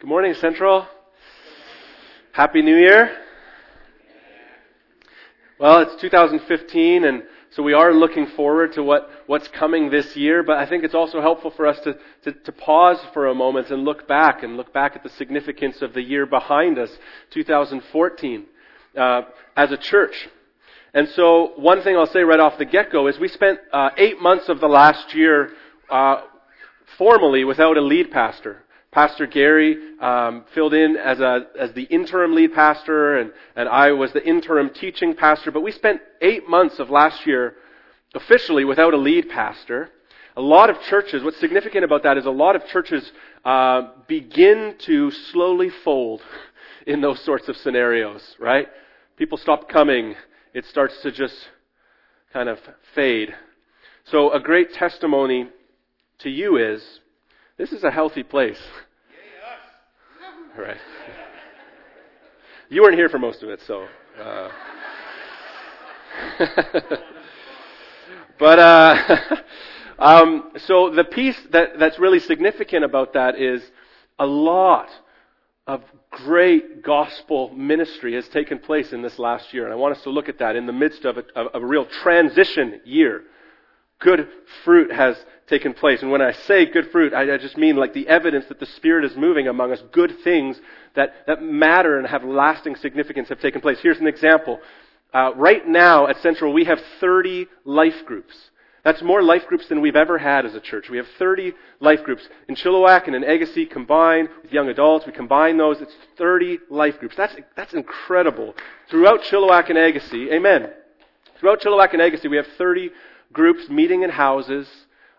Good morning, Central. Happy New Year. Well, it's 2015, and so we are looking forward to what, what's coming this year, but I think it's also helpful for us to, to, to pause for a moment and look back and look back at the significance of the year behind us, 2014, uh, as a church. And so, one thing I'll say right off the get-go is we spent uh, eight months of the last year uh, formally without a lead pastor. Pastor Gary um, filled in as, a, as the interim lead pastor, and, and I was the interim teaching pastor. But we spent eight months of last year officially without a lead pastor. A lot of churches, what's significant about that is a lot of churches uh, begin to slowly fold in those sorts of scenarios, right? People stop coming. It starts to just kind of fade. So a great testimony to you is this is a healthy place. Right. You weren't here for most of it, so. Uh, but uh, um, so the piece that, that's really significant about that is a lot of great gospel ministry has taken place in this last year, and I want us to look at that in the midst of a, of a real transition year. Good fruit has taken place. And when I say good fruit, I, I, just mean like the evidence that the Spirit is moving among us. Good things that, that matter and have lasting significance have taken place. Here's an example. Uh, right now at Central, we have 30 life groups. That's more life groups than we've ever had as a church. We have 30 life groups. In Chilliwack and in Agassiz combined with young adults, we combine those. It's 30 life groups. That's, that's incredible. Throughout Chilliwack and Agassiz, amen. Throughout Chilliwack and Agassiz, we have 30 groups meeting in houses,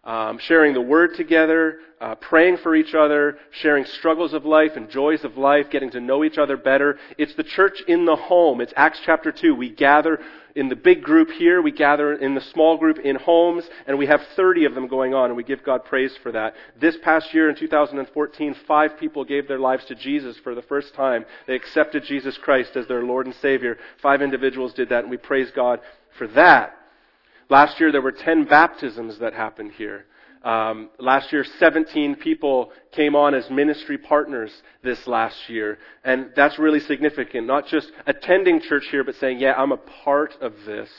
um, sharing the word together, uh, praying for each other, sharing struggles of life and joys of life, getting to know each other better. It's the church in the home. It's Acts chapter 2. We gather in the big group here, we gather in the small group in homes, and we have 30 of them going on, and we give God praise for that. This past year in 2014, five people gave their lives to Jesus for the first time. They accepted Jesus Christ as their Lord and Savior. Five individuals did that, and we praise God for that. Last year there were 10 baptisms that happened here. Um, last year, 17 people came on as ministry partners this last year. And that's really significant. Not just attending church here, but saying, yeah, I'm a part of this.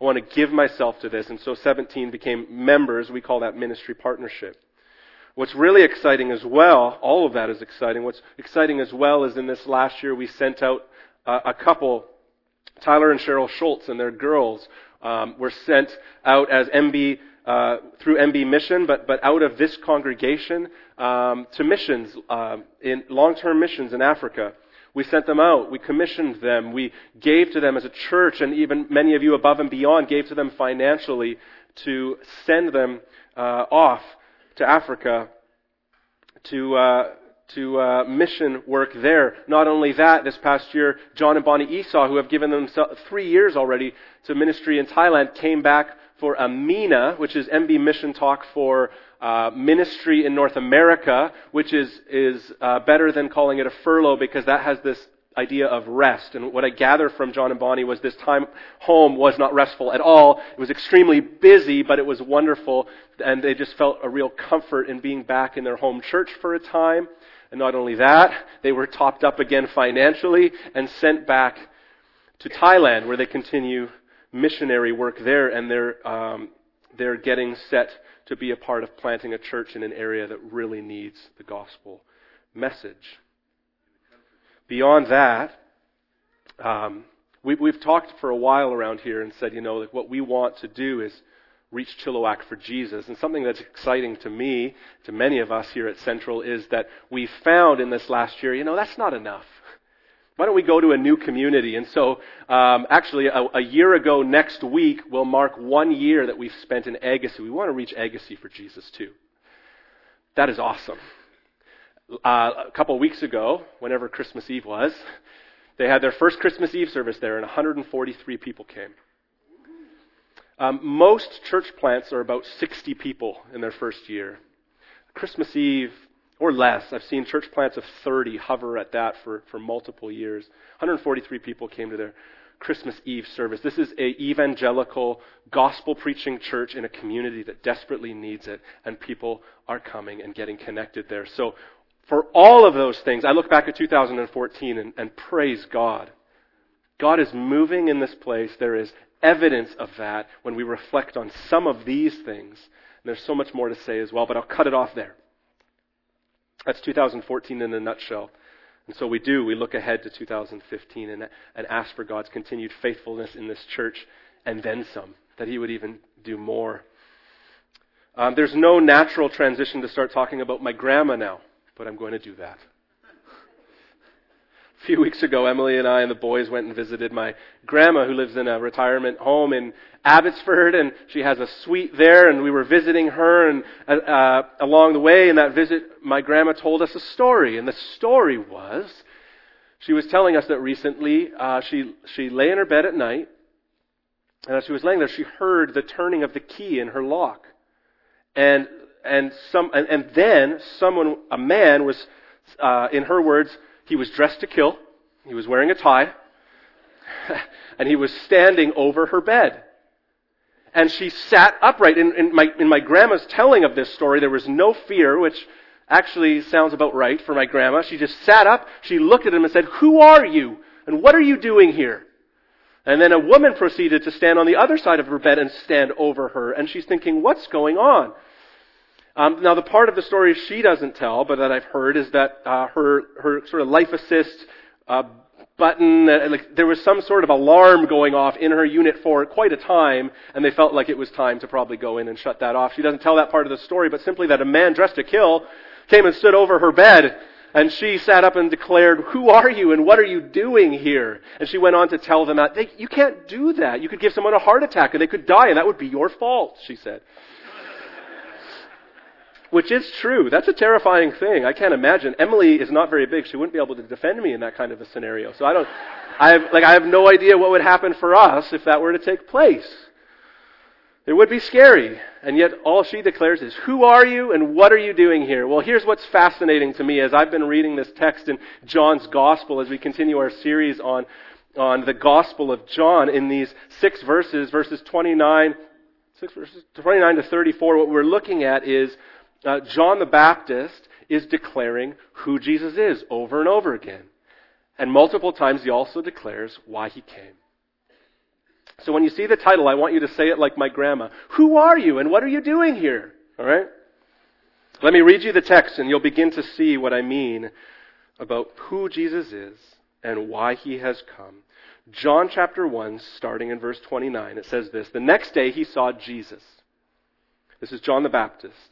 I want to give myself to this. And so 17 became members. We call that ministry partnership. What's really exciting as well, all of that is exciting. What's exciting as well is in this last year we sent out uh, a couple, Tyler and Cheryl Schultz and their girls um, were sent out as MB uh, through MB Mission, but but out of this congregation um, to missions uh, in long-term missions in Africa. We sent them out. We commissioned them. We gave to them as a church, and even many of you above and beyond gave to them financially to send them uh, off to Africa to uh, to uh, mission work there. Not only that, this past year, John and Bonnie Esau, who have given themselves three years already to ministry in Thailand, came back for a MENA, which is MB Mission Talk for uh, ministry in North America, which is is uh, better than calling it a furlough because that has this idea of rest. And what I gather from John and Bonnie was this time home was not restful at all. It was extremely busy, but it was wonderful. And they just felt a real comfort in being back in their home church for a time. And not only that, they were topped up again financially and sent back to Thailand where they continue missionary work there and they're, um, they're getting set to be a part of planting a church in an area that really needs the gospel message. Beyond that, um, we, we've talked for a while around here and said, you know, what we want to do is reach Chilliwack for Jesus. And something that's exciting to me, to many of us here at Central, is that we found in this last year, you know, that's not enough. Why don't we go to a new community? And so, um, actually, a, a, year ago next week we'll mark one year that we've spent in Agassiz. We want to reach Agassiz for Jesus too. That is awesome. Uh, a couple weeks ago, whenever Christmas Eve was, they had their first Christmas Eve service there, and 143 people came. Um, most church plants are about 60 people in their first year. Christmas Eve or less, I've seen church plants of 30 hover at that for, for multiple years. 143 people came to their Christmas Eve service. This is a evangelical, gospel preaching church in a community that desperately needs it, and people are coming and getting connected there. So for all of those things, I look back at 2014 and, and praise God. God is moving in this place. There is evidence of that when we reflect on some of these things. And there's so much more to say as well, but I'll cut it off there. That's 2014 in a nutshell. And so we do, we look ahead to 2015 and, and ask for God's continued faithfulness in this church and then some, that He would even do more. Um, there's no natural transition to start talking about my grandma now, but I'm going to do that. A few weeks ago, Emily and I and the boys went and visited my grandma who lives in a retirement home in Abbotsford and she has a suite there and we were visiting her and uh, uh, along the way in that visit, my grandma told us a story and the story was she was telling us that recently uh, she, she lay in her bed at night and as she was laying there, she heard the turning of the key in her lock. And, and some, and, and then someone, a man was, uh, in her words, he was dressed to kill. He was wearing a tie. and he was standing over her bed. And she sat upright. In, in, my, in my grandma's telling of this story, there was no fear, which actually sounds about right for my grandma. She just sat up, she looked at him and said, Who are you? And what are you doing here? And then a woman proceeded to stand on the other side of her bed and stand over her. And she's thinking, What's going on? Um, now, the part of the story she doesn't tell, but that I've heard, is that uh, her her sort of life assist uh, button, uh, like there was some sort of alarm going off in her unit for quite a time, and they felt like it was time to probably go in and shut that off. She doesn't tell that part of the story, but simply that a man dressed to kill came and stood over her bed. And she sat up and declared, Who are you and what are you doing here? And she went on to tell them that you can't do that. You could give someone a heart attack and they could die and that would be your fault, she said which is true. That's a terrifying thing. I can't imagine. Emily is not very big. She wouldn't be able to defend me in that kind of a scenario. So I don't, I have, like, I have no idea what would happen for us if that were to take place. It would be scary. And yet all she declares is, who are you and what are you doing here? Well, here's what's fascinating to me as I've been reading this text in John's Gospel as we continue our series on, on the Gospel of John in these six verses, verses 29, six verses, 29 to 34, what we're looking at is uh, John the Baptist is declaring who Jesus is over and over again. And multiple times he also declares why he came. So when you see the title, I want you to say it like my grandma. Who are you and what are you doing here? Alright? Let me read you the text and you'll begin to see what I mean about who Jesus is and why he has come. John chapter 1, starting in verse 29, it says this The next day he saw Jesus. This is John the Baptist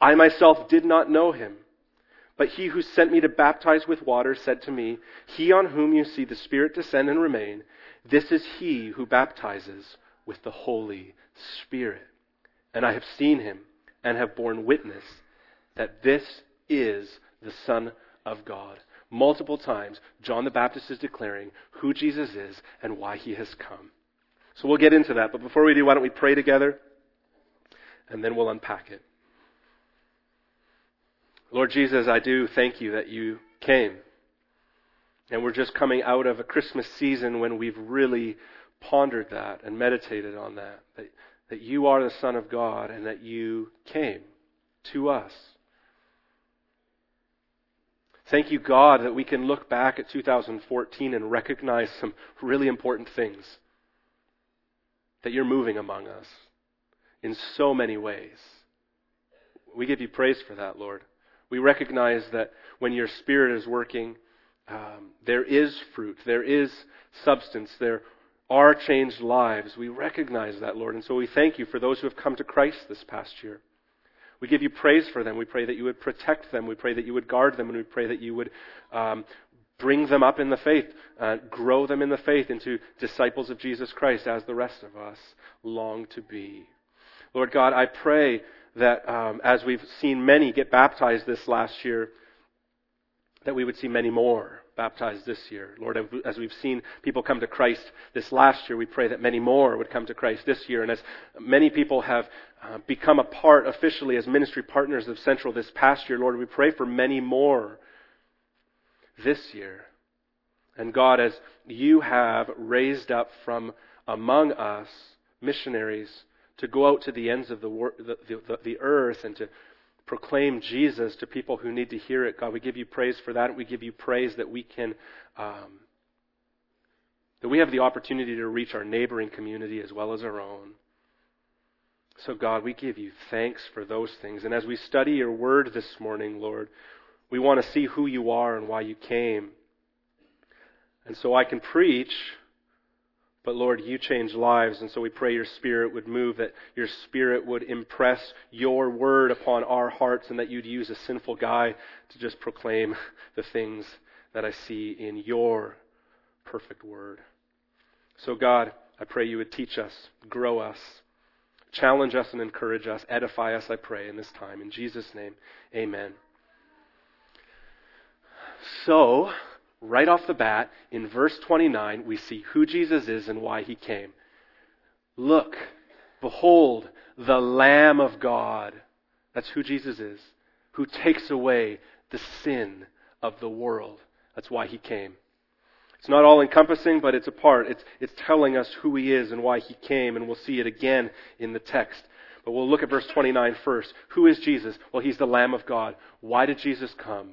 I myself did not know him. But he who sent me to baptize with water said to me, He on whom you see the Spirit descend and remain, this is he who baptizes with the Holy Spirit. And I have seen him and have borne witness that this is the Son of God. Multiple times, John the Baptist is declaring who Jesus is and why he has come. So we'll get into that. But before we do, why don't we pray together? And then we'll unpack it. Lord Jesus, I do thank you that you came. And we're just coming out of a Christmas season when we've really pondered that and meditated on that. That, that you are the Son of God and that you came to us. Thank you, God, that we can look back at 2014 and recognize some really important things. That you're moving among us in so many ways. We give you praise for that, Lord. We recognize that when your Spirit is working, um, there is fruit, there is substance, there are changed lives. We recognize that, Lord. And so we thank you for those who have come to Christ this past year. We give you praise for them. We pray that you would protect them. We pray that you would guard them. And we pray that you would um, bring them up in the faith, uh, grow them in the faith into disciples of Jesus Christ as the rest of us long to be. Lord God, I pray that um, as we've seen many get baptized this last year, that we would see many more baptized this year. Lord, as we've seen people come to Christ this last year, we pray that many more would come to Christ this year. And as many people have uh, become a part officially as ministry partners of Central this past year, Lord, we pray for many more this year. And God, as you have raised up from among us missionaries to go out to the ends of the, the, the, the earth and to proclaim Jesus to people who need to hear it. God, we give you praise for that. We give you praise that we can, um, that we have the opportunity to reach our neighboring community as well as our own. So, God, we give you thanks for those things. And as we study your word this morning, Lord, we want to see who you are and why you came. And so I can preach but Lord, you change lives, and so we pray your Spirit would move, that your Spirit would impress your word upon our hearts, and that you'd use a sinful guy to just proclaim the things that I see in your perfect word. So, God, I pray you would teach us, grow us, challenge us, and encourage us, edify us, I pray, in this time. In Jesus' name, amen. So, right off the bat, in verse 29, we see who Jesus is and why he came. Look, behold, the Lamb of God. That's who Jesus is, who takes away the sin of the world. That's why he came. It's not all encompassing, but it's a part. It's, it's telling us who he is and why he came, and we'll see it again in the text. But we'll look at verse 29 first. Who is Jesus? Well, he's the Lamb of God. Why did Jesus come?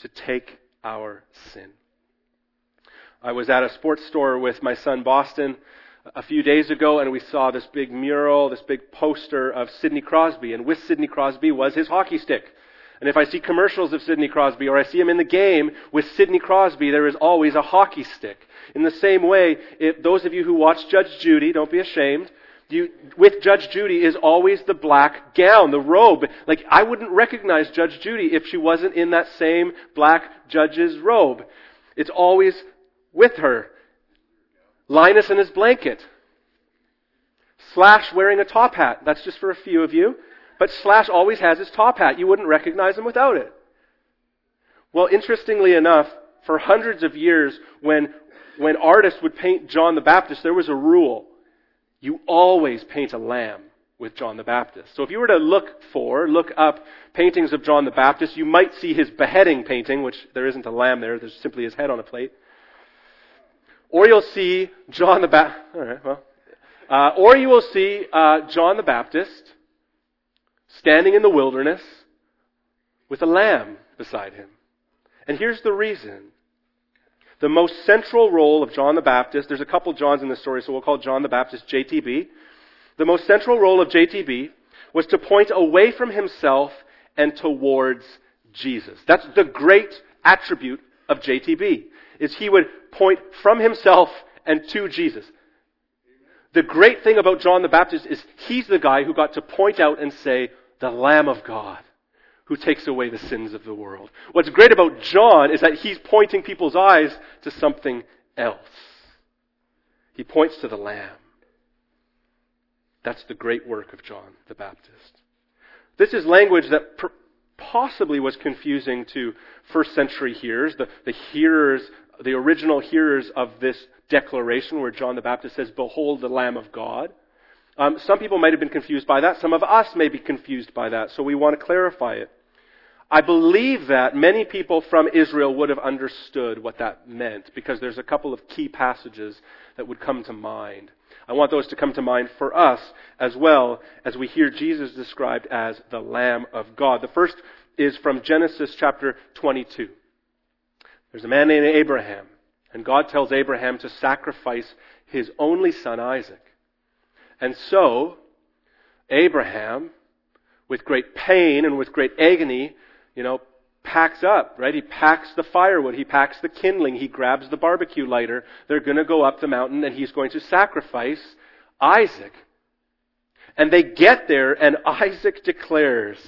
To take our sin. I was at a sports store with my son Boston a few days ago, and we saw this big mural, this big poster of Sidney Crosby, and with Sidney Crosby was his hockey stick. And if I see commercials of Sidney Crosby or I see him in the game with Sidney Crosby, there is always a hockey stick. In the same way, if those of you who watch Judge Judy, don't be ashamed. You, with Judge Judy is always the black gown, the robe. Like, I wouldn't recognize Judge Judy if she wasn't in that same black judge's robe. It's always with her. Linus in his blanket. Slash wearing a top hat. That's just for a few of you. But Slash always has his top hat. You wouldn't recognize him without it. Well, interestingly enough, for hundreds of years, when, when artists would paint John the Baptist, there was a rule. You always paint a lamb with John the Baptist. So if you were to look for, look up paintings of John the Baptist, you might see his beheading painting, which there isn't a lamb there, there's simply his head on a plate. Or you'll see John the Baptist, alright, well, uh, or you will see uh, John the Baptist standing in the wilderness with a lamb beside him. And here's the reason. The most central role of John the Baptist, there's a couple Johns in the story, so we'll call John the Baptist JTB. The most central role of JTB was to point away from himself and towards Jesus. That's the great attribute of JTB, is he would point from himself and to Jesus. The great thing about John the Baptist is he's the guy who got to point out and say, the Lamb of God who takes away the sins of the world. What's great about John is that he's pointing people's eyes to something else. He points to the Lamb. That's the great work of John the Baptist. This is language that per- possibly was confusing to first century hearers, the, the hearers, the original hearers of this declaration where John the Baptist says, Behold the Lamb of God. Um, some people might have been confused by that. Some of us may be confused by that. So we want to clarify it. I believe that many people from Israel would have understood what that meant because there's a couple of key passages that would come to mind. I want those to come to mind for us as well as we hear Jesus described as the Lamb of God. The first is from Genesis chapter 22. There's a man named Abraham, and God tells Abraham to sacrifice his only son Isaac. And so, Abraham, with great pain and with great agony, you know, packs up, right? He packs the firewood, he packs the kindling, he grabs the barbecue lighter. They're going to go up the mountain and he's going to sacrifice Isaac. And they get there and Isaac declares,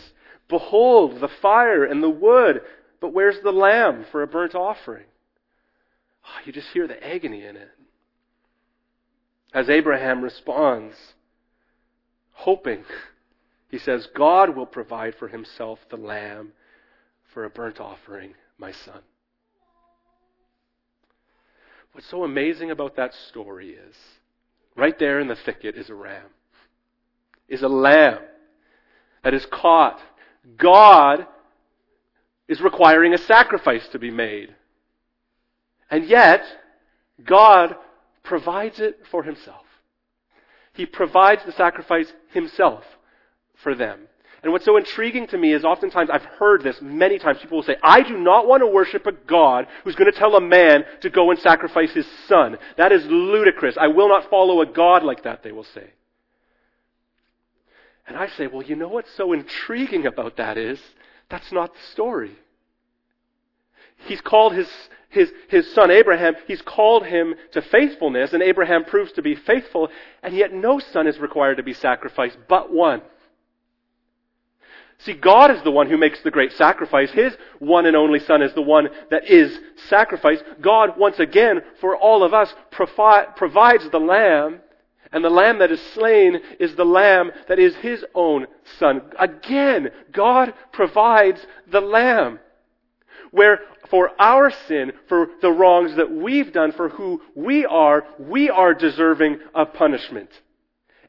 Behold, the fire and the wood, but where's the lamb for a burnt offering? Oh, you just hear the agony in it. As Abraham responds, hoping, he says, God will provide for himself the lamb for a burnt offering my son. What's so amazing about that story is right there in the thicket is a ram, is a lamb that is caught. God is requiring a sacrifice to be made. And yet, God provides it for himself. He provides the sacrifice himself for them. And what's so intriguing to me is oftentimes I've heard this many times. People will say, I do not want to worship a God who's going to tell a man to go and sacrifice his son. That is ludicrous. I will not follow a God like that, they will say. And I say, well, you know what's so intriguing about that is that's not the story. He's called his, his, his son Abraham, he's called him to faithfulness, and Abraham proves to be faithful, and yet no son is required to be sacrificed but one. See, God is the one who makes the great sacrifice. His one and only Son is the one that is sacrificed. God, once again, for all of us, provi- provides the Lamb, and the Lamb that is slain is the Lamb that is His own Son. Again, God provides the Lamb. Where for our sin, for the wrongs that we've done, for who we are, we are deserving of punishment.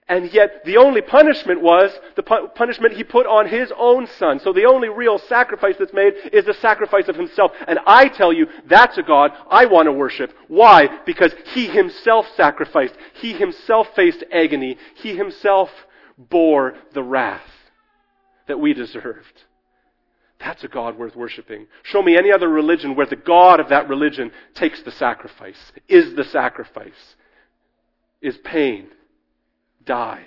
And yet, the only punishment was the punishment he put on his own son. So the only real sacrifice that's made is the sacrifice of himself. And I tell you, that's a God I want to worship. Why? Because he himself sacrificed. He himself faced agony. He himself bore the wrath that we deserved. That's a God worth worshiping. Show me any other religion where the God of that religion takes the sacrifice, is the sacrifice, is pain dies.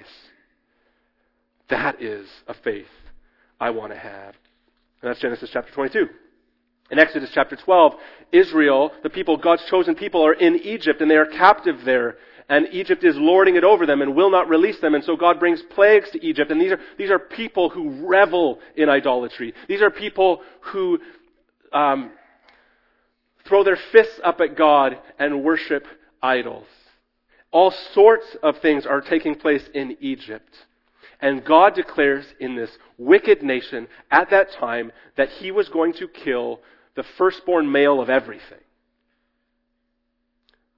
That is a faith I want to have. And that's Genesis chapter 22. In Exodus chapter 12, Israel, the people, God's chosen people, are in Egypt and they are captive there. And Egypt is lording it over them and will not release them. And so God brings plagues to Egypt. And these are, these are people who revel in idolatry. These are people who um, throw their fists up at God and worship idols. All sorts of things are taking place in Egypt. And God declares in this wicked nation at that time that he was going to kill the firstborn male of everything.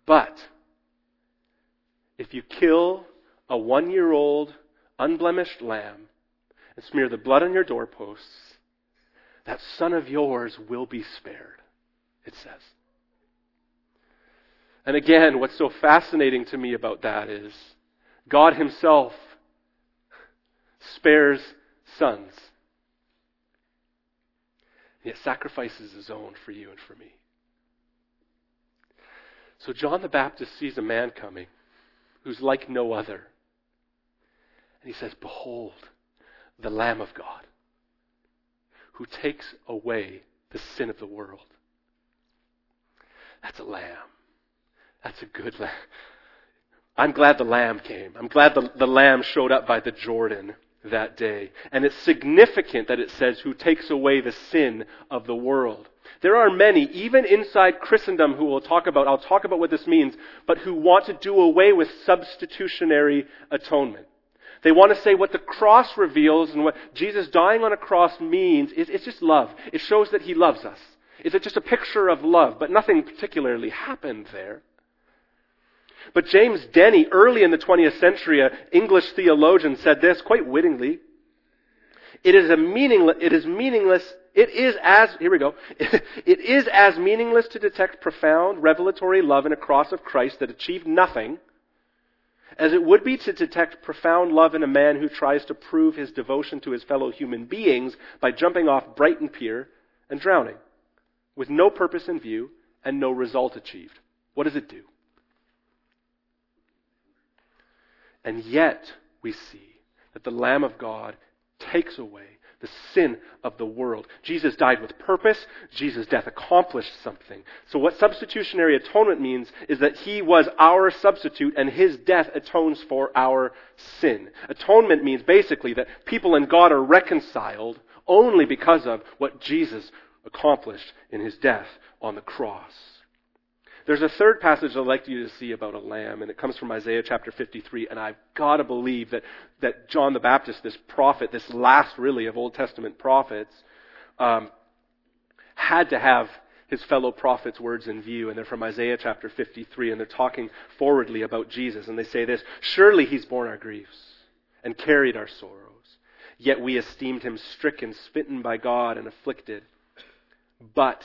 But if you kill a one year old unblemished lamb and smear the blood on your doorposts, that son of yours will be spared, it says. And again, what's so fascinating to me about that is God Himself spares sons. Yet sacrifices His own for you and for me. So John the Baptist sees a man coming who's like no other. And he says, Behold, the Lamb of God, who takes away the sin of the world. That's a lamb. That's a good lamb. I'm glad the lamb came. I'm glad the, the lamb showed up by the Jordan that day. And it's significant that it says, who takes away the sin of the world. There are many, even inside Christendom, who will talk about, I'll talk about what this means, but who want to do away with substitutionary atonement. They want to say what the cross reveals and what Jesus dying on a cross means is it's just love. It shows that he loves us. It's just a picture of love, but nothing particularly happened there. But James Denney, early in the 20th century, an English theologian, said this quite wittingly. It is a meaningless, it is meaningless, it is as, here we go, it is as meaningless to detect profound revelatory love in a cross of Christ that achieved nothing as it would be to detect profound love in a man who tries to prove his devotion to his fellow human beings by jumping off Brighton Pier and drowning, with no purpose in view and no result achieved. What does it do? And yet, we see that the Lamb of God takes away the sin of the world. Jesus died with purpose. Jesus' death accomplished something. So what substitutionary atonement means is that he was our substitute and his death atones for our sin. Atonement means basically that people and God are reconciled only because of what Jesus accomplished in his death on the cross. There's a third passage I'd like you to see about a lamb, and it comes from Isaiah chapter 53, and I've got to believe that, that John the Baptist, this prophet, this last really of Old Testament prophets, um, had to have his fellow prophets' words in view, and they're from Isaiah chapter 53, and they're talking forwardly about Jesus, and they say this Surely he's borne our griefs and carried our sorrows. Yet we esteemed him stricken, smitten by God, and afflicted. But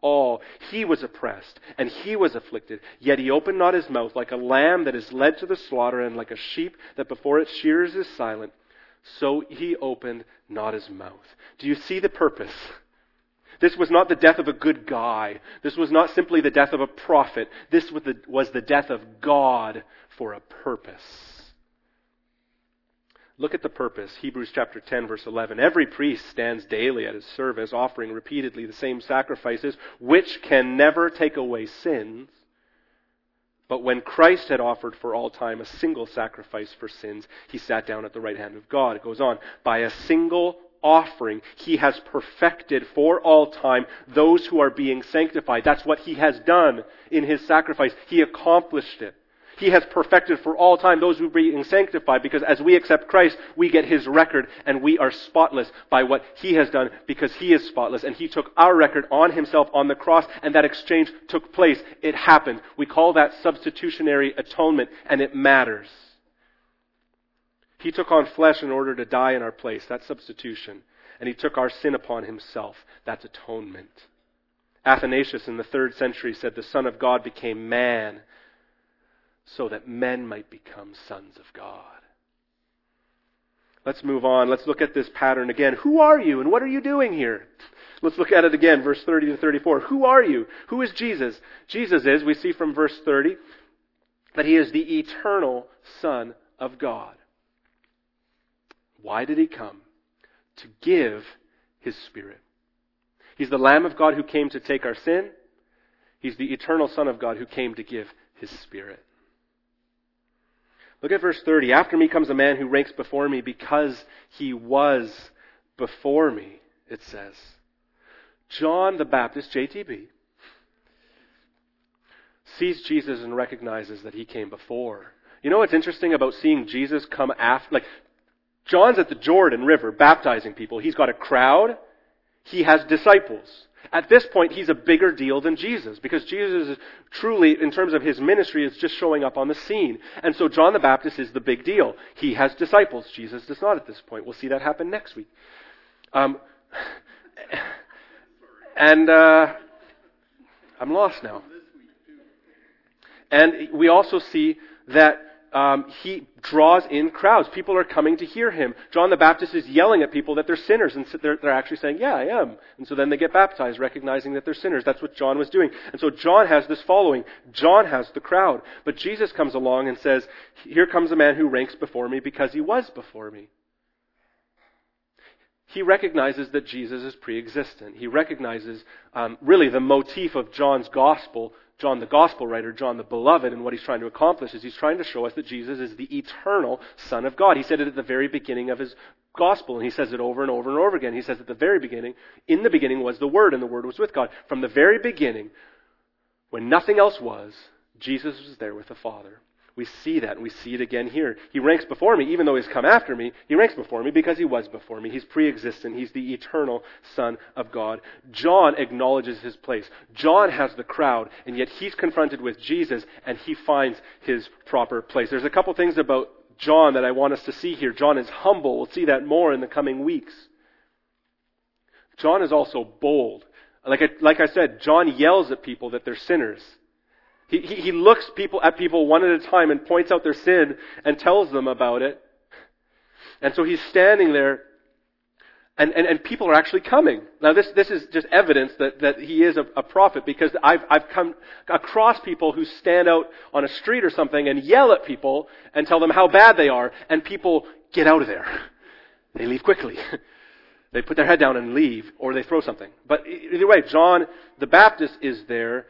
all. He was oppressed, and he was afflicted, yet he opened not his mouth like a lamb that is led to the slaughter, and like a sheep that before its shears is silent. So he opened not his mouth. Do you see the purpose? This was not the death of a good guy. This was not simply the death of a prophet. This was the, was the death of God for a purpose. Look at the purpose. Hebrews chapter 10 verse 11. Every priest stands daily at his service, offering repeatedly the same sacrifices, which can never take away sins. But when Christ had offered for all time a single sacrifice for sins, he sat down at the right hand of God. It goes on. By a single offering, he has perfected for all time those who are being sanctified. That's what he has done in his sacrifice. He accomplished it. He has perfected for all time those who are being sanctified because as we accept Christ, we get His record and we are spotless by what He has done because He is spotless and He took our record on Himself on the cross and that exchange took place. It happened. We call that substitutionary atonement and it matters. He took on flesh in order to die in our place. That's substitution. And He took our sin upon Himself. That's atonement. Athanasius in the third century said the Son of God became man so that men might become sons of God. Let's move on. Let's look at this pattern again. Who are you and what are you doing here? Let's look at it again, verse 30 to 34. Who are you? Who is Jesus? Jesus is, we see from verse 30, that he is the eternal Son of God. Why did he come? To give his Spirit. He's the Lamb of God who came to take our sin. He's the eternal Son of God who came to give his Spirit. Look at verse 30. After me comes a man who ranks before me because he was before me, it says. John the Baptist, JTB, sees Jesus and recognizes that he came before. You know what's interesting about seeing Jesus come after? Like, John's at the Jordan River baptizing people. He's got a crowd. He has disciples. At this point, he's a bigger deal than Jesus because Jesus is truly, in terms of his ministry, is just showing up on the scene. And so John the Baptist is the big deal. He has disciples. Jesus does not at this point. We'll see that happen next week. Um, and uh, I'm lost now. And we also see that um, he draws in crowds. People are coming to hear him. John the Baptist is yelling at people that they're sinners, and they're, they're actually saying, "Yeah, I am." And so then they get baptized, recognizing that they're sinners. That's what John was doing. And so John has this following. John has the crowd. But Jesus comes along and says, "Here comes a man who ranks before me because he was before me." He recognizes that Jesus is pre-existent. He recognizes um, really the motif of John's gospel John the gospel writer, John the beloved, and what he's trying to accomplish is he's trying to show us that Jesus is the eternal Son of God. He said it at the very beginning of his gospel, and he says it over and over and over again. He says at the very beginning, in the beginning was the Word, and the Word was with God. From the very beginning, when nothing else was, Jesus was there with the Father. We see that, and we see it again here. He ranks before me, even though he's come after me. He ranks before me because he was before me. He's pre existent. He's the eternal Son of God. John acknowledges his place. John has the crowd, and yet he's confronted with Jesus, and he finds his proper place. There's a couple things about John that I want us to see here. John is humble. We'll see that more in the coming weeks. John is also bold. Like I, like I said, John yells at people that they're sinners. He, he, he looks people at people one at a time and points out their sin and tells them about it. And so he's standing there and, and, and people are actually coming. Now this, this is just evidence that, that he is a, a prophet because I've, I've come across people who stand out on a street or something and yell at people and tell them how bad they are and people get out of there. They leave quickly. they put their head down and leave or they throw something. But either way, John the Baptist is there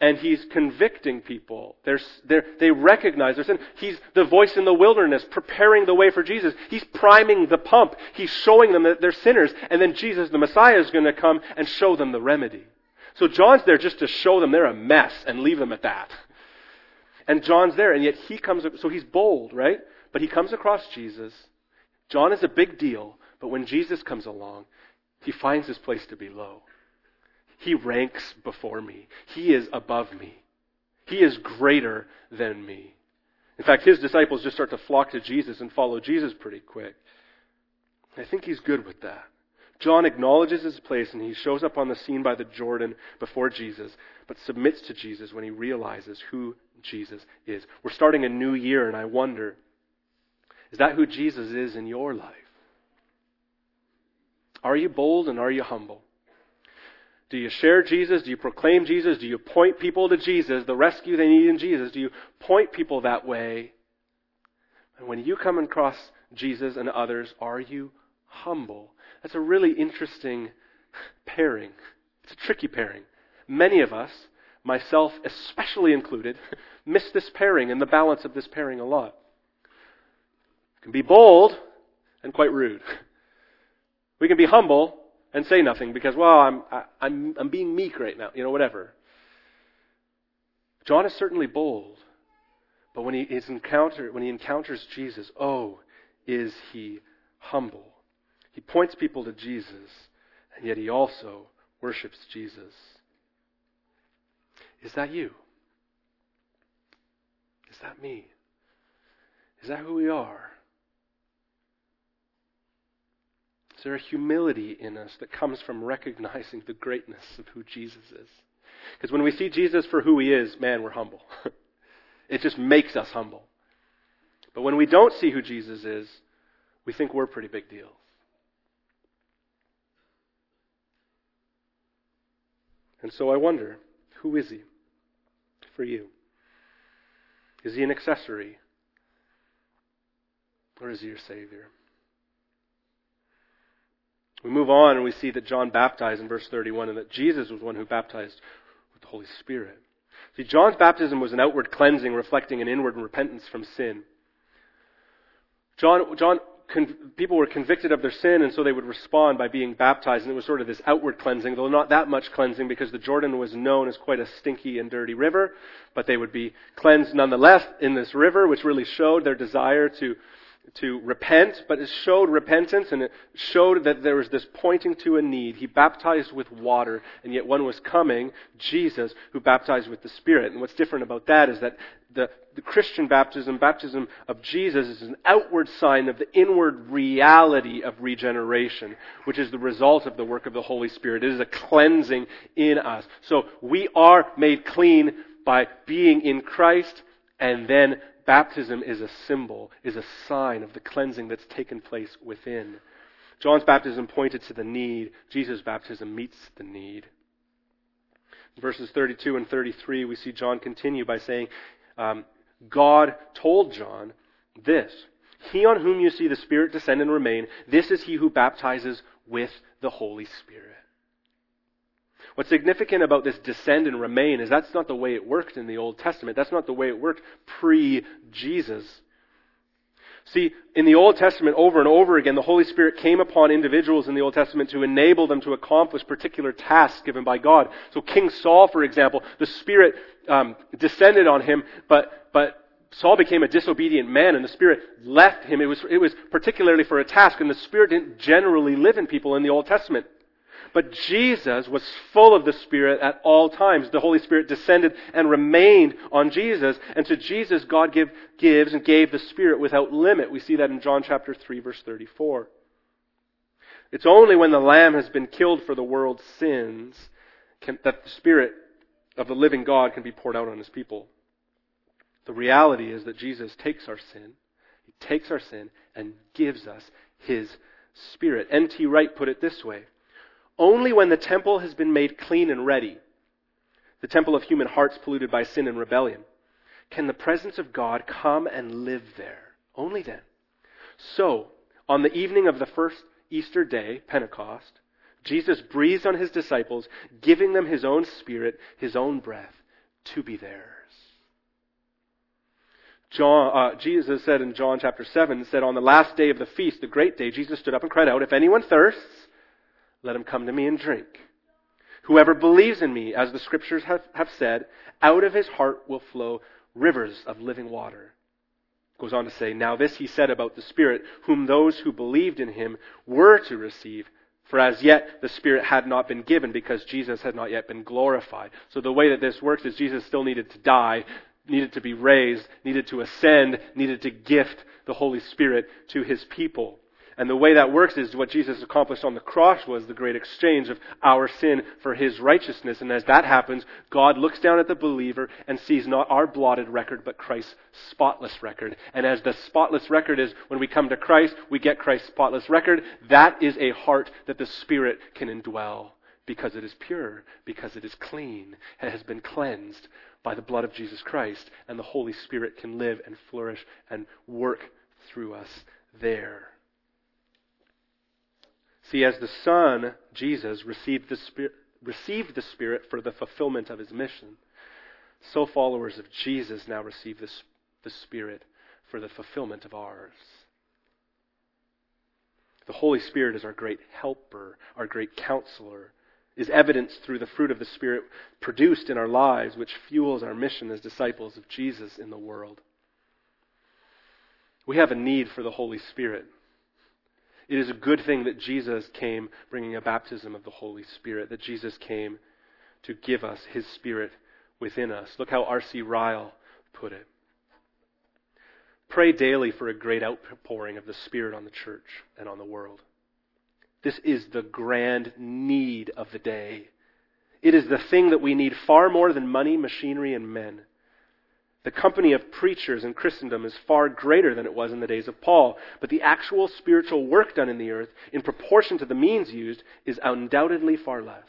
and he's convicting people. They're, they're, they recognize their sin. He's the voice in the wilderness, preparing the way for Jesus. He's priming the pump. He's showing them that they're sinners. And then Jesus, the Messiah, is going to come and show them the remedy. So John's there just to show them they're a mess and leave them at that. And John's there, and yet he comes, so he's bold, right? But he comes across Jesus. John is a big deal, but when Jesus comes along, he finds his place to be low. He ranks before me. He is above me. He is greater than me. In fact, his disciples just start to flock to Jesus and follow Jesus pretty quick. I think he's good with that. John acknowledges his place and he shows up on the scene by the Jordan before Jesus, but submits to Jesus when he realizes who Jesus is. We're starting a new year, and I wonder is that who Jesus is in your life? Are you bold and are you humble? Do you share Jesus? Do you proclaim Jesus? Do you point people to Jesus, the rescue they need in Jesus? Do you point people that way? And when you come across Jesus and others, are you humble? That's a really interesting pairing. It's a tricky pairing. Many of us, myself especially included, miss this pairing and the balance of this pairing a lot. We can be bold and quite rude. We can be humble and say nothing because, well, I'm, I, I'm, I'm being meek right now, you know, whatever. John is certainly bold, but when he, is encounter, when he encounters Jesus, oh, is he humble. He points people to Jesus, and yet he also worships Jesus. Is that you? Is that me? Is that who we are? Is there a humility in us that comes from recognizing the greatness of who Jesus is? Because when we see Jesus for who he is, man, we're humble. it just makes us humble. But when we don't see who Jesus is, we think we're pretty big deals. And so I wonder, who is he for you? Is he an accessory? Or is he your Savior? We move on and we see that John baptized in verse 31 and that Jesus was one who baptized with the Holy Spirit. See, John's baptism was an outward cleansing reflecting an inward repentance from sin. John, John con- people were convicted of their sin and so they would respond by being baptized and it was sort of this outward cleansing, though not that much cleansing because the Jordan was known as quite a stinky and dirty river, but they would be cleansed nonetheless in this river, which really showed their desire to to repent, but it showed repentance and it showed that there was this pointing to a need. He baptized with water, and yet one was coming, Jesus, who baptized with the Spirit. And what's different about that is that the, the Christian baptism, baptism of Jesus, is an outward sign of the inward reality of regeneration, which is the result of the work of the Holy Spirit. It is a cleansing in us. So we are made clean by being in Christ and then Baptism is a symbol, is a sign of the cleansing that's taken place within. John's baptism pointed to the need. Jesus' baptism meets the need. In verses 32 and 33, we see John continue by saying, um, God told John this He on whom you see the Spirit descend and remain, this is he who baptizes with the Holy Spirit. What's significant about this descend and remain is that's not the way it worked in the Old Testament. That's not the way it worked pre Jesus. See, in the Old Testament, over and over again, the Holy Spirit came upon individuals in the Old Testament to enable them to accomplish particular tasks given by God. So King Saul, for example, the Spirit um, descended on him, but, but Saul became a disobedient man and the Spirit left him. It was, it was particularly for a task, and the Spirit didn't generally live in people in the Old Testament. But Jesus was full of the Spirit at all times. The Holy Spirit descended and remained on Jesus. And to Jesus, God give, gives and gave the Spirit without limit. We see that in John chapter 3, verse 34. It's only when the Lamb has been killed for the world's sins can, that the Spirit of the living God can be poured out on His people. The reality is that Jesus takes our sin, He takes our sin, and gives us His Spirit. N.T. Wright put it this way only when the temple has been made clean and ready, the temple of human hearts polluted by sin and rebellion, can the presence of God come and live there. Only then. So, on the evening of the first Easter day, Pentecost, Jesus breathed on his disciples, giving them his own spirit, his own breath. to be theirs. John, uh, Jesus said in John chapter 7, said, On the last day of the feast, the great day, Jesus stood up and cried out, If anyone thirsts, let him come to me and drink. Whoever believes in me, as the scriptures have, have said, out of his heart will flow rivers of living water. Goes on to say, Now this he said about the Spirit, whom those who believed in him were to receive. For as yet the Spirit had not been given because Jesus had not yet been glorified. So the way that this works is Jesus still needed to die, needed to be raised, needed to ascend, needed to gift the Holy Spirit to his people. And the way that works is what Jesus accomplished on the cross was the great exchange of our sin for his righteousness. And as that happens, God looks down at the believer and sees not our blotted record, but Christ's spotless record. And as the spotless record is when we come to Christ, we get Christ's spotless record. That is a heart that the Spirit can indwell because it is pure, because it is clean, it has been cleansed by the blood of Jesus Christ, and the Holy Spirit can live and flourish and work through us there. See, as the Son, Jesus, received the Spirit, received the Spirit for the fulfillment of his mission, so followers of Jesus now receive this, the Spirit for the fulfillment of ours. The Holy Spirit is our great helper, our great counselor, is evidenced through the fruit of the Spirit produced in our lives, which fuels our mission as disciples of Jesus in the world. We have a need for the Holy Spirit. It is a good thing that Jesus came bringing a baptism of the Holy Spirit, that Jesus came to give us His Spirit within us. Look how R.C. Ryle put it. Pray daily for a great outpouring of the Spirit on the church and on the world. This is the grand need of the day. It is the thing that we need far more than money, machinery, and men. The company of preachers in Christendom is far greater than it was in the days of Paul, but the actual spiritual work done in the earth, in proportion to the means used, is undoubtedly far less.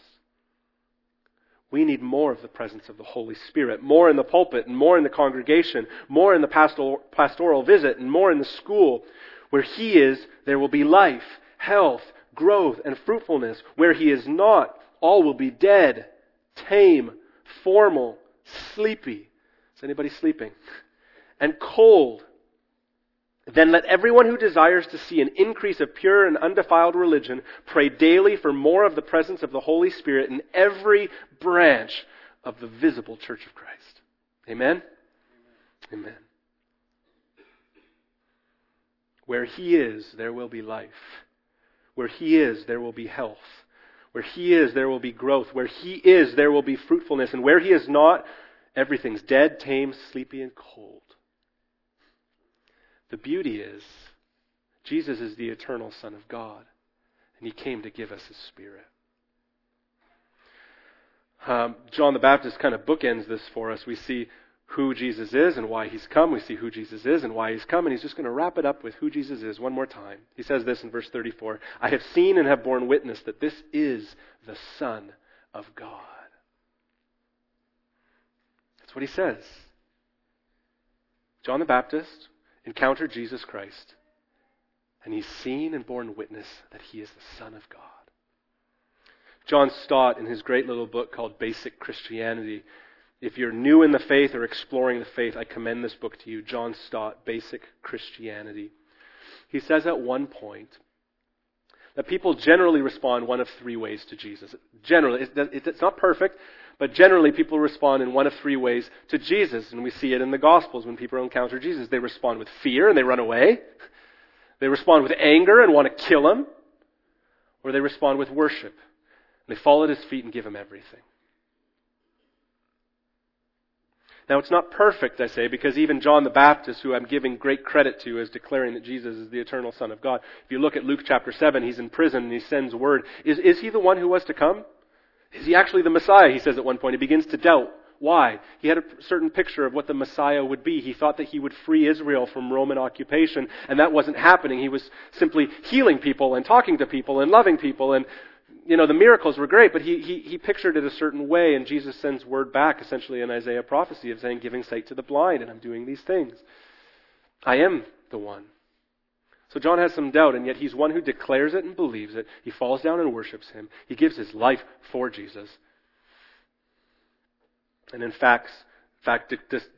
We need more of the presence of the Holy Spirit, more in the pulpit, and more in the congregation, more in the pastoral, visit, and more in the school. Where He is, there will be life, health, growth, and fruitfulness. Where He is not, all will be dead, tame, formal, sleepy. Is anybody sleeping? And cold. Then let everyone who desires to see an increase of pure and undefiled religion pray daily for more of the presence of the Holy Spirit in every branch of the visible church of Christ. Amen? Amen. Where He is, there will be life. Where He is, there will be health. Where He is, there will be growth. Where He is, there will be fruitfulness. And where He is not, Everything's dead, tame, sleepy, and cold. The beauty is, Jesus is the eternal Son of God, and He came to give us His Spirit. Um, John the Baptist kind of bookends this for us. We see who Jesus is and why He's come. We see who Jesus is and why He's come, and He's just going to wrap it up with who Jesus is one more time. He says this in verse 34 I have seen and have borne witness that this is the Son of God. That's what he says. John the Baptist encountered Jesus Christ, and he's seen and borne witness that he is the Son of God. John Stott, in his great little book called Basic Christianity, if you're new in the faith or exploring the faith, I commend this book to you. John Stott, Basic Christianity. He says at one point that people generally respond one of three ways to Jesus. Generally, it's not perfect, but generally, people respond in one of three ways to Jesus. And we see it in the Gospels when people encounter Jesus. They respond with fear and they run away. They respond with anger and want to kill him. Or they respond with worship. And they fall at his feet and give him everything. Now, it's not perfect, I say, because even John the Baptist, who I'm giving great credit to as declaring that Jesus is the eternal Son of God, if you look at Luke chapter 7, he's in prison and he sends word. Is, is he the one who was to come? Is he actually the Messiah? He says at one point. He begins to doubt. Why? He had a certain picture of what the Messiah would be. He thought that he would free Israel from Roman occupation, and that wasn't happening. He was simply healing people and talking to people and loving people, and you know the miracles were great, but he he, he pictured it a certain way, and Jesus sends word back, essentially in Isaiah prophecy of saying, "Giving sight to the blind, and I'm doing these things. I am the one." So John has some doubt, and yet he's one who declares it and believes it. He falls down and worships him. He gives his life for Jesus. And in fact, fact,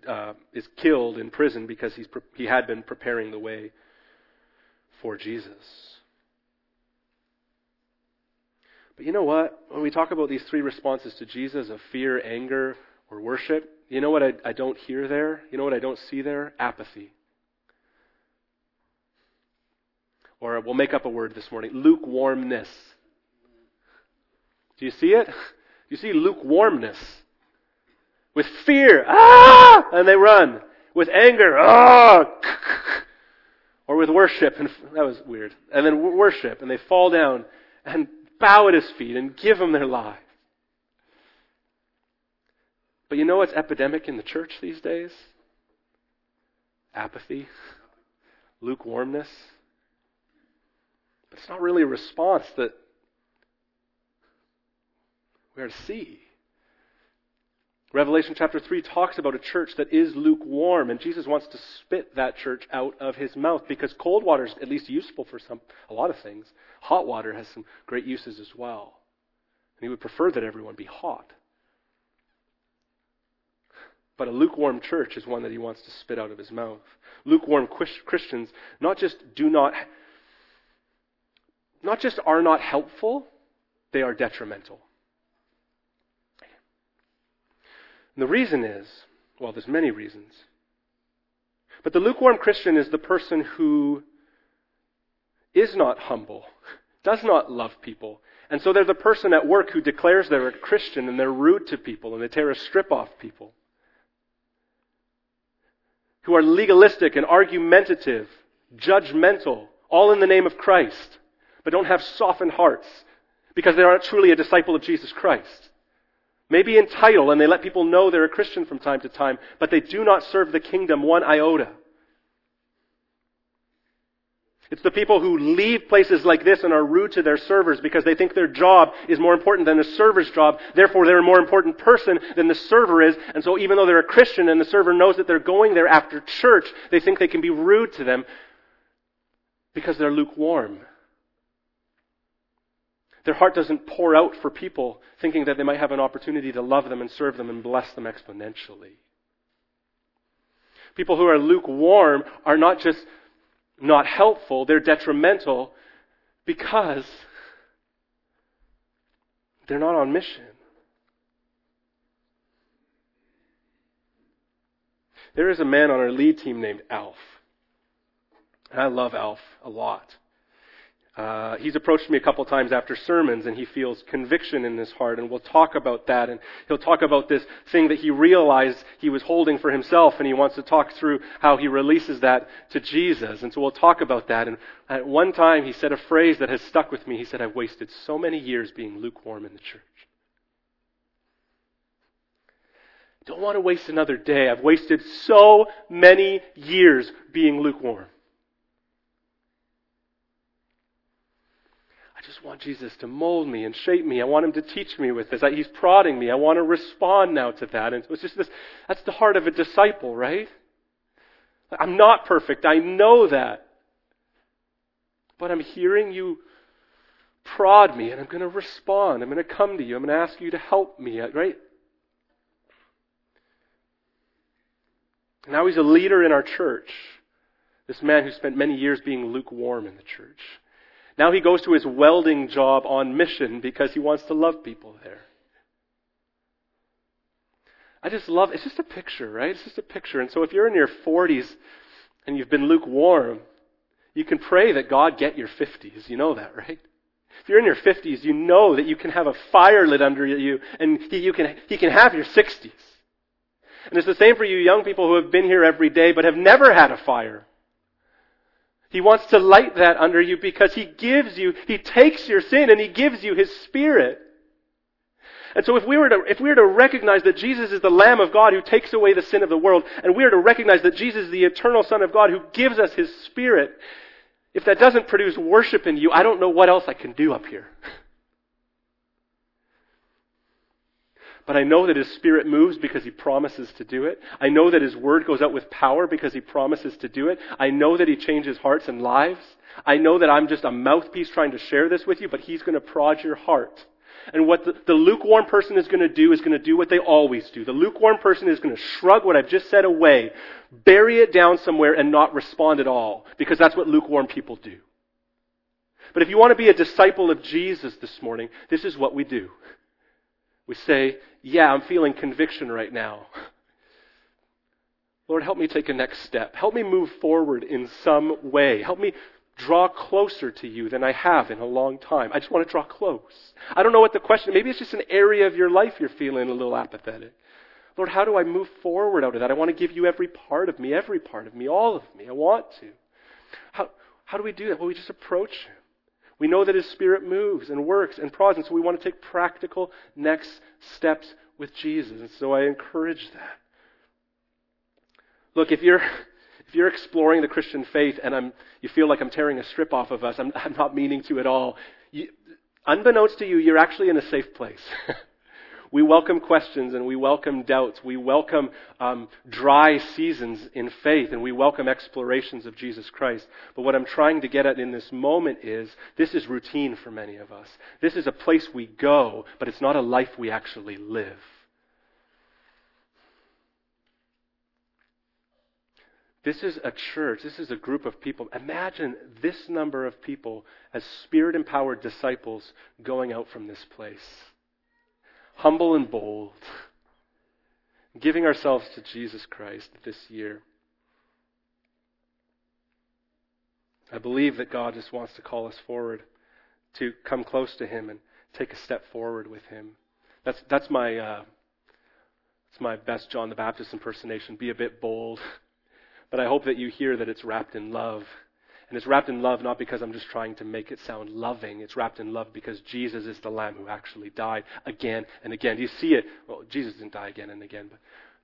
uh, is killed in prison because he's, he had been preparing the way for Jesus. But you know what? When we talk about these three responses to Jesus of fear, anger, or worship, you know what I, I don't hear there? You know what I don't see there? Apathy. Or we'll make up a word this morning lukewarmness. Do you see it? You see lukewarmness? With fear, ah! And they run. With anger, ah! Or with worship, and that was weird. And then worship, and they fall down and bow at his feet and give him their life. But you know what's epidemic in the church these days? Apathy, lukewarmness. But it's not really a response that we are to see. Revelation chapter 3 talks about a church that is lukewarm, and Jesus wants to spit that church out of his mouth because cold water is at least useful for some, a lot of things. Hot water has some great uses as well. And he would prefer that everyone be hot. But a lukewarm church is one that he wants to spit out of his mouth. Lukewarm Christians not just do not, not just are not helpful, they are detrimental. And the reason is, well, there's many reasons. But the lukewarm Christian is the person who is not humble, does not love people. And so they're the person at work who declares they're a Christian and they're rude to people and they tear a strip off people. Who are legalistic and argumentative, judgmental, all in the name of Christ, but don't have softened hearts because they aren't truly a disciple of Jesus Christ. Maybe in title, and they let people know they're a Christian from time to time, but they do not serve the kingdom one iota. It's the people who leave places like this and are rude to their servers because they think their job is more important than the server's job. Therefore, they're a more important person than the server is. And so even though they're a Christian and the server knows that they're going there after church, they think they can be rude to them because they're lukewarm. Their heart doesn't pour out for people thinking that they might have an opportunity to love them and serve them and bless them exponentially. People who are lukewarm are not just not helpful, they're detrimental because they're not on mission. There is a man on our lead team named Alf. And I love Alf a lot. Uh, he's approached me a couple times after sermons and he feels conviction in his heart and we'll talk about that and he'll talk about this thing that he realized he was holding for himself and he wants to talk through how he releases that to Jesus. And so we'll talk about that. And at one time he said a phrase that has stuck with me. He said, I've wasted so many years being lukewarm in the church. Don't want to waste another day. I've wasted so many years being lukewarm. I just want Jesus to mold me and shape me. I want him to teach me with this. He's prodding me. I want to respond now to that. And it's just this, that's the heart of a disciple, right? I'm not perfect. I know that. But I'm hearing you prod me and I'm going to respond. I'm going to come to you. I'm going to ask you to help me, uh, right? Now he's a leader in our church. This man who spent many years being lukewarm in the church. Now he goes to his welding job on mission because he wants to love people there. I just love it's just a picture, right? It's just a picture. And so if you're in your 40s and you've been lukewarm, you can pray that God get your 50s. You know that, right? If you're in your 50s, you know that you can have a fire lit under you and he, you can, he can have your 60s. And it's the same for you young people who have been here every day but have never had a fire. He wants to light that under you because He gives you, He takes your sin and He gives you His Spirit. And so if we were to, if we were to recognize that Jesus is the Lamb of God who takes away the sin of the world, and we are to recognize that Jesus is the eternal Son of God who gives us His Spirit, if that doesn't produce worship in you, I don't know what else I can do up here. But I know that His Spirit moves because He promises to do it. I know that His Word goes out with power because He promises to do it. I know that He changes hearts and lives. I know that I'm just a mouthpiece trying to share this with you, but He's going to prod your heart. And what the, the lukewarm person is going to do is going to do what they always do. The lukewarm person is going to shrug what I've just said away, bury it down somewhere, and not respond at all. Because that's what lukewarm people do. But if you want to be a disciple of Jesus this morning, this is what we do. We say, Yeah, I'm feeling conviction right now. Lord, help me take a next step. Help me move forward in some way. Help me draw closer to you than I have in a long time. I just want to draw close. I don't know what the question, maybe it's just an area of your life you're feeling a little apathetic. Lord, how do I move forward out of that? I want to give you every part of me, every part of me, all of me. I want to. How, how do we do that? Well, we just approach Him. We know that His Spirit moves and works and prods, and so we want to take practical next steps with Jesus. And so I encourage that. Look, if you're if you're exploring the Christian faith and I'm, you feel like I'm tearing a strip off of us, I'm, I'm not meaning to at all. You, unbeknownst to you, you're actually in a safe place. we welcome questions and we welcome doubts. We welcome um, dry seasons in faith and we welcome explorations of Jesus Christ. But what I'm trying to get at in this moment is this is routine for many of us. This is a place we go, but it's not a life we actually live. This is a church. This is a group of people. Imagine this number of people as spirit empowered disciples going out from this place. Humble and bold. Giving ourselves to Jesus Christ this year. I believe that God just wants to call us forward to come close to Him and take a step forward with Him. That's, that's my, uh, that's my best John the Baptist impersonation. Be a bit bold. But I hope that you hear that it's wrapped in love. And it's wrapped in love not because I'm just trying to make it sound loving. It's wrapped in love because Jesus is the Lamb who actually died again and again. Do you see it? Well, Jesus didn't die again and again, but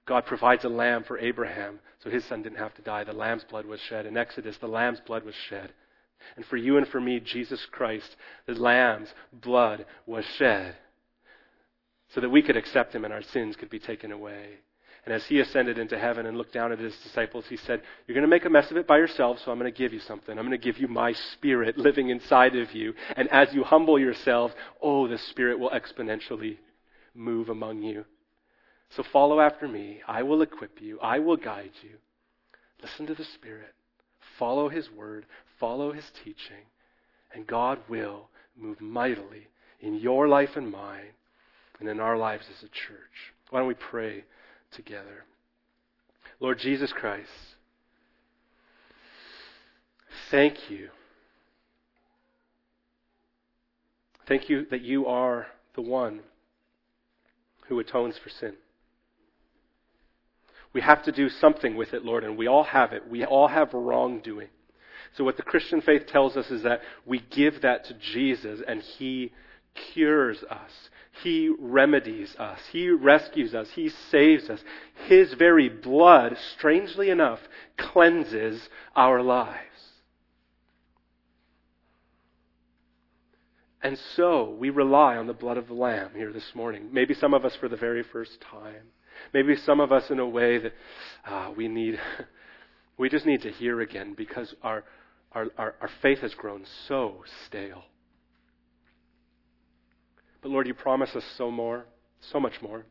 God provides a lamb for Abraham, so his son didn't have to die. The lamb's blood was shed. In Exodus, the lamb's blood was shed. And for you and for me, Jesus Christ, the lamb's blood was shed so that we could accept him and our sins could be taken away. And as he ascended into heaven and looked down at his disciples, he said, You're going to make a mess of it by yourselves, so I'm going to give you something. I'm going to give you my spirit living inside of you. And as you humble yourselves, oh, the spirit will exponentially move among you. So follow after me. I will equip you, I will guide you. Listen to the Spirit. Follow his word, follow his teaching, and God will move mightily in your life and mine and in our lives as a church. Why don't we pray? Together. Lord Jesus Christ, thank you. Thank you that you are the one who atones for sin. We have to do something with it, Lord, and we all have it. We all have wrongdoing. So, what the Christian faith tells us is that we give that to Jesus and He cures us. He remedies us. He rescues us. He saves us. His very blood, strangely enough, cleanses our lives. And so we rely on the blood of the Lamb here this morning. Maybe some of us for the very first time. Maybe some of us in a way that uh, we need, we just need to hear again because our, our, our, our faith has grown so stale. But Lord, you promise us so more, so much more.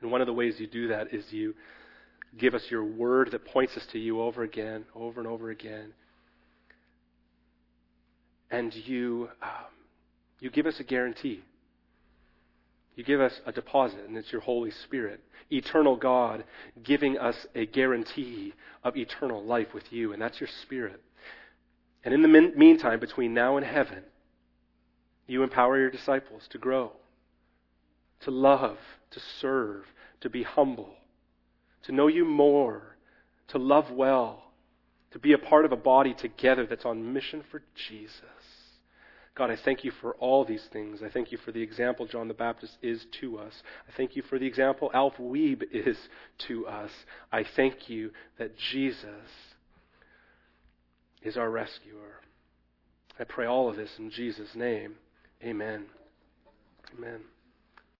And one of the ways you do that is you give us your word that points us to you over again, over and over again. And you, um, you give us a guarantee. You give us a deposit, and it's your Holy Spirit. Eternal God giving us a guarantee of eternal life with you, and that's your Spirit. And in the meantime, between now and heaven, you empower your disciples to grow, to love, to serve, to be humble, to know you more, to love well, to be a part of a body together that's on mission for Jesus. God, I thank you for all these things. I thank you for the example John the Baptist is to us. I thank you for the example Alf Weeb is to us. I thank you that Jesus is our rescuer. I pray all of this in Jesus' name. Amen. Amen.